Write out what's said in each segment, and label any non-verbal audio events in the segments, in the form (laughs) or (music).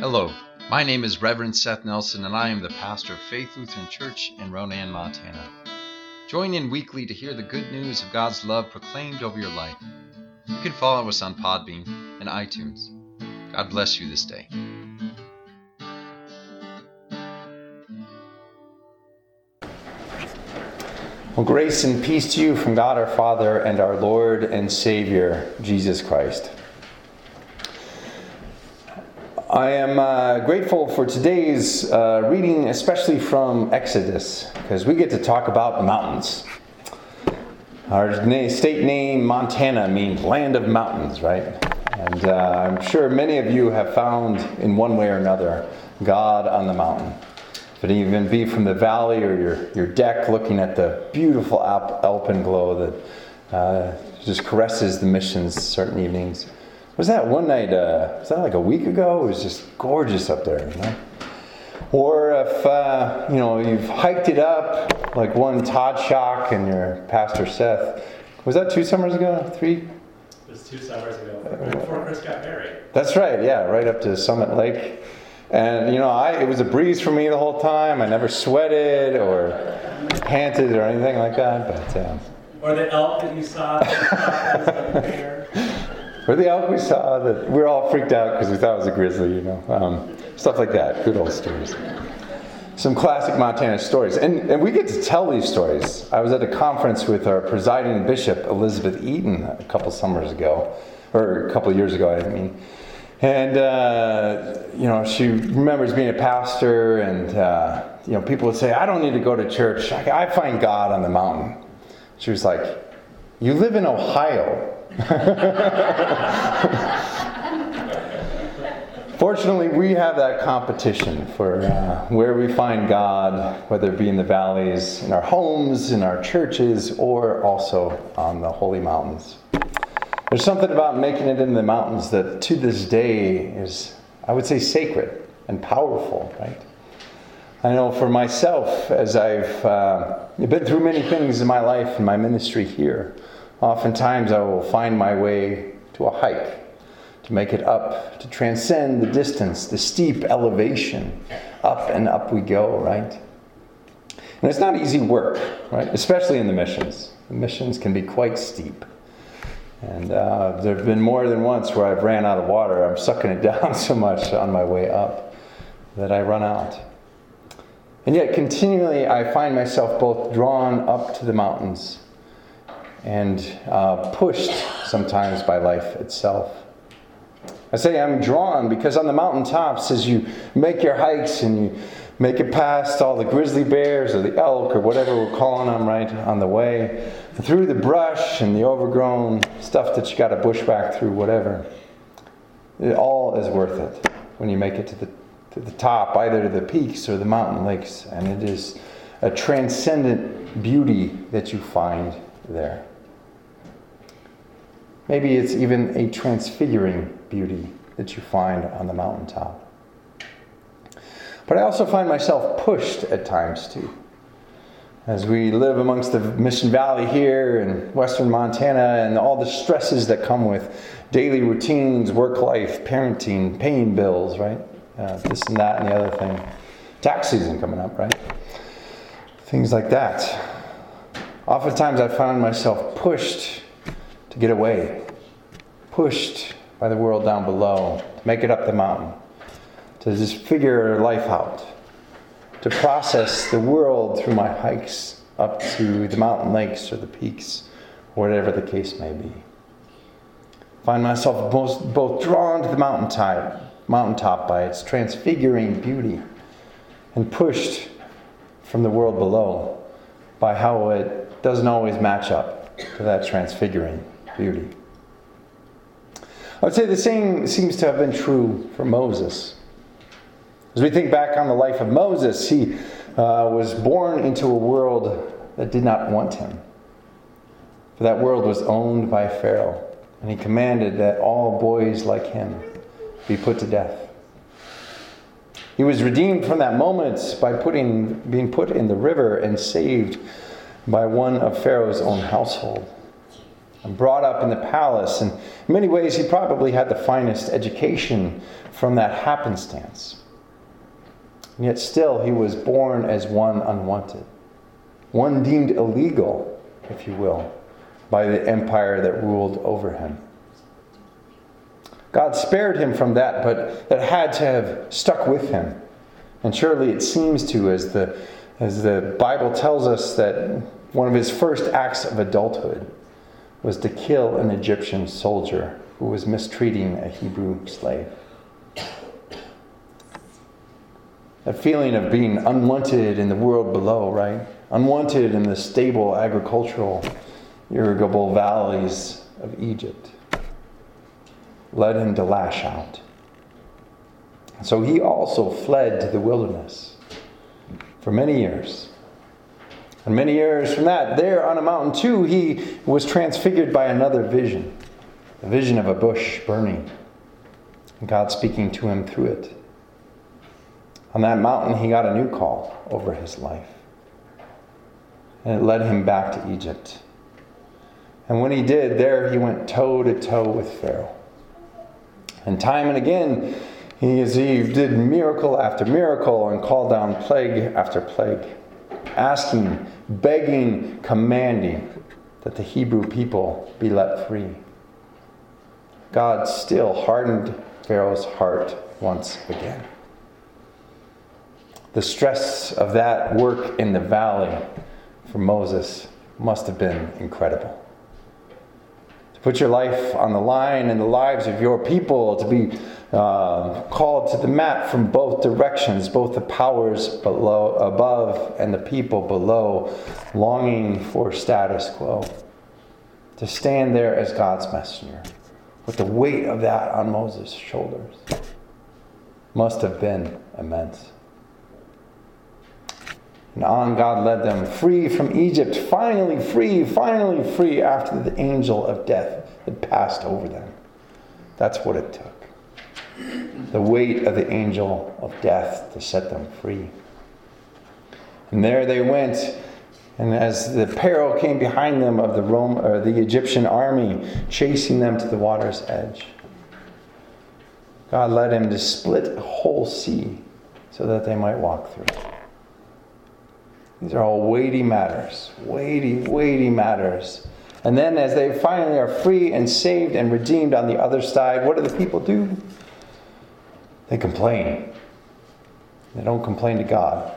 Hello, my name is Reverend Seth Nelson, and I am the pastor of Faith Lutheran Church in Ronan, Montana. Join in weekly to hear the good news of God's love proclaimed over your life. You can follow us on Podbean and iTunes. God bless you this day. Well, grace and peace to you from God our Father and our Lord and Savior, Jesus Christ. I am uh, grateful for today's uh, reading, especially from Exodus, because we get to talk about mountains. Our na- state name, Montana, means land of mountains, right? And uh, I'm sure many of you have found, in one way or another, God on the mountain. It even be from the valley or your, your deck looking at the beautiful alp- alpenglow that uh, just caresses the missions certain evenings was that one night? Uh, was that like a week ago? It was just gorgeous up there, you know. Or if uh, you know you've hiked it up, like one Todd Shock and your pastor Seth. Was that two summers ago? Three? It was two summers ago, before Chris got married. That's right. Yeah, right up to Summit Lake. And you know, I it was a breeze for me the whole time. I never sweated or panted or anything like that. But uh, Or the elk that you saw. (laughs) that the elk we saw that we were all freaked out because we thought it was a grizzly. You know, um, stuff like that. Good old stories. Some classic Montana stories, and and we get to tell these stories. I was at a conference with our presiding bishop Elizabeth Eaton a couple summers ago, or a couple years ago, I mean. And uh, you know, she remembers being a pastor, and uh, you know, people would say, "I don't need to go to church. I, I find God on the mountain." She was like, "You live in Ohio." (laughs) Fortunately, we have that competition for uh, where we find God, whether it be in the valleys, in our homes, in our churches, or also on the holy mountains. There's something about making it in the mountains that to this day is, I would say, sacred and powerful, right? I know for myself, as I've uh, been through many things in my life and my ministry here, oftentimes I will find my way to a hike to make it up, to transcend the distance, the steep elevation. Up and up we go, right? And it's not easy work, right? Especially in the missions. The missions can be quite steep. And uh, there have been more than once where I've ran out of water. I'm sucking it (laughs) down so much on my way up that I run out. And yet, continually, I find myself both drawn up to the mountains and uh, pushed sometimes by life itself. I say I'm drawn because on the mountaintops, as you make your hikes and you make it past all the grizzly bears or the elk or whatever we're calling them right on the way, through the brush and the overgrown stuff that you got to bushwhack through, whatever, it all is worth it when you make it to the, to the top, either to the peaks or the mountain lakes. And it is a transcendent beauty that you find there. Maybe it's even a transfiguring beauty that you find on the mountaintop. But I also find myself pushed at times too. As we live amongst the Mission Valley here in western Montana and all the stresses that come with daily routines, work life, parenting, paying bills, right? Uh, this and that and the other thing. Tax season coming up, right? Things like that. Oftentimes I find myself pushed to get away, pushed by the world down below, to make it up the mountain, to just figure life out, to process the world through my hikes up to the mountain lakes or the peaks, whatever the case may be. Find myself most, both drawn to the mountaintop, mountaintop by its transfiguring beauty and pushed from the world below by how it doesn't always match up to that transfiguring beauty. I would say the same seems to have been true for Moses. As we think back on the life of Moses, he uh, was born into a world that did not want him. For that world was owned by Pharaoh, and he commanded that all boys like him be put to death. He was redeemed from that moment by putting, being put in the river and saved by one of Pharaoh's own household. And brought up in the palace and In many ways, he probably had the finest education from that happenstance. And yet, still, he was born as one unwanted, one deemed illegal, if you will, by the empire that ruled over him. God spared him from that, but that had to have stuck with him. And surely it seems to, as the, as the Bible tells us, that one of his first acts of adulthood was to kill an Egyptian soldier who was mistreating a Hebrew slave. That feeling of being unwanted in the world below, right? Unwanted in the stable agricultural, irrigable valleys of Egypt led him to lash out. So he also fled to the wilderness for many years. And many years from that, there on a mountain too, he was transfigured by another vision a vision of a bush burning, and God speaking to him through it. On that mountain, he got a new call over his life, and it led him back to Egypt. And when he did, there he went toe to toe with Pharaoh. And time and again, he, he did miracle after miracle and called down plague after plague, asking, begging, commanding that the Hebrew people be let free. God still hardened Pharaoh's heart once again. The stress of that work in the valley for Moses must have been incredible To put your life on the line and the lives of your people, to be uh, called to the mat from both directions, both the powers below, above and the people below, longing for status quo. To stand there as God's messenger with the weight of that on Moses' shoulders must have been immense. And on God led them free from Egypt, finally free, finally free after the angel of death had passed over them. That's what it took. The weight of the angel of death to set them free. And there they went. And as the peril came behind them of the Rome or the Egyptian army chasing them to the water's edge, God led him to split a whole sea so that they might walk through it. These are all weighty matters, weighty, weighty matters. And then, as they finally are free and saved and redeemed on the other side, what do the people do? They complain. They don't complain to God,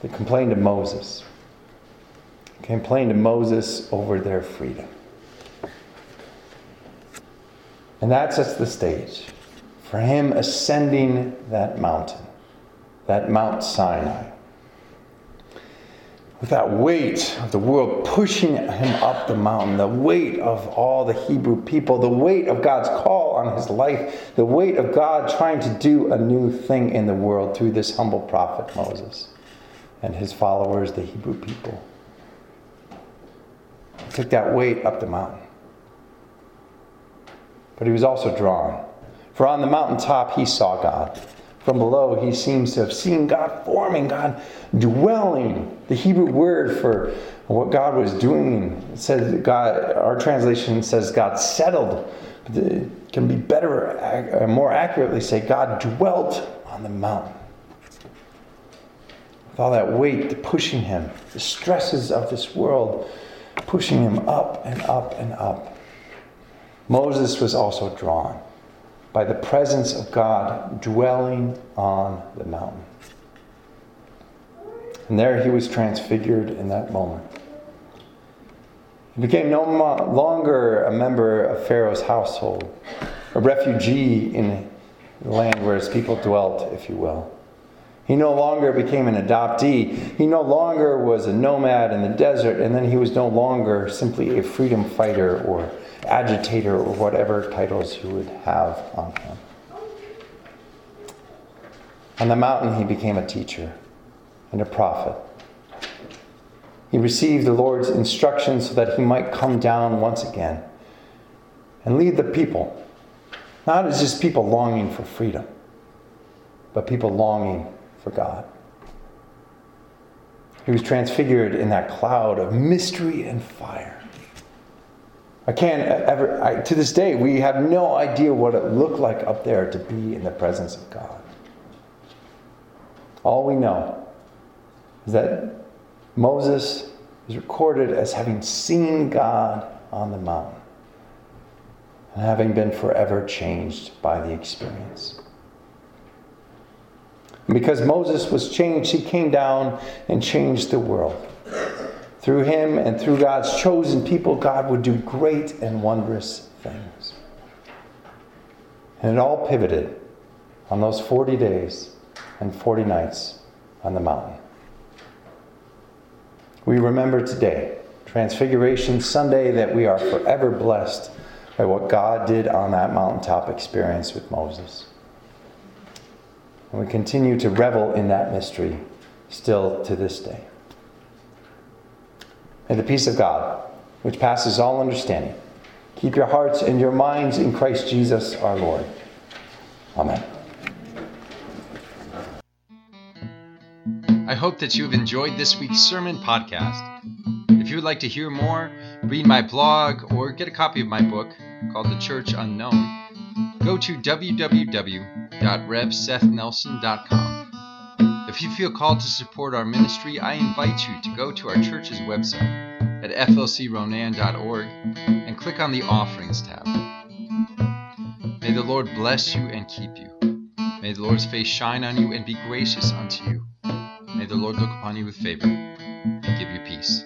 they complain to Moses. They complain to Moses over their freedom. And that sets the stage for him ascending that mountain, that Mount Sinai with that weight of the world pushing him up the mountain, the weight of all the Hebrew people, the weight of God's call on his life, the weight of God trying to do a new thing in the world through this humble prophet Moses and his followers, the Hebrew people. He took that weight up the mountain. But he was also drawn. For on the mountaintop he saw God. From below, he seems to have seen God forming, God dwelling. The Hebrew word for what God was doing it says God. Our translation says God settled. It can be better, uh, more accurately say God dwelt on the mountain. With all that weight pushing him, the stresses of this world pushing him up and up and up. Moses was also drawn by the presence of God dwelling on the mountain. And there he was transfigured in that moment. He became no longer a member of Pharaoh's household, a refugee in the land where his people dwelt, if you will. He no longer became an adoptee. He no longer was a nomad in the desert, and then he was no longer simply a freedom fighter or agitator or whatever titles you would have on him. On the mountain, he became a teacher and a prophet. He received the Lord's instructions so that he might come down once again and lead the people, not as just people longing for freedom, but people longing for God. He was transfigured in that cloud of mystery and fire I can't ever, I, to this day, we have no idea what it looked like up there to be in the presence of God. All we know is that Moses is recorded as having seen God on the mountain and having been forever changed by the experience. Because Moses was changed, he came down and changed the world. Through him and through God's chosen people, God would do great and wondrous things. And it all pivoted on those 40 days and 40 nights on the mountain. We remember today, Transfiguration Sunday, that we are forever blessed by what God did on that mountaintop experience with Moses. And we continue to revel in that mystery still to this day. May the peace of God, which passes all understanding, keep your hearts and your minds in Christ Jesus our Lord. Amen. I hope that you have enjoyed this week's sermon podcast. If you would like to hear more, read my blog, or get a copy of my book called The Church Unknown, go to www.revsethnelson.com. If you feel called to support our ministry, I invite you to go to our church's website at flcronan.org and click on the Offerings tab. May the Lord bless you and keep you. May the Lord's face shine on you and be gracious unto you. May the Lord look upon you with favor and give you peace.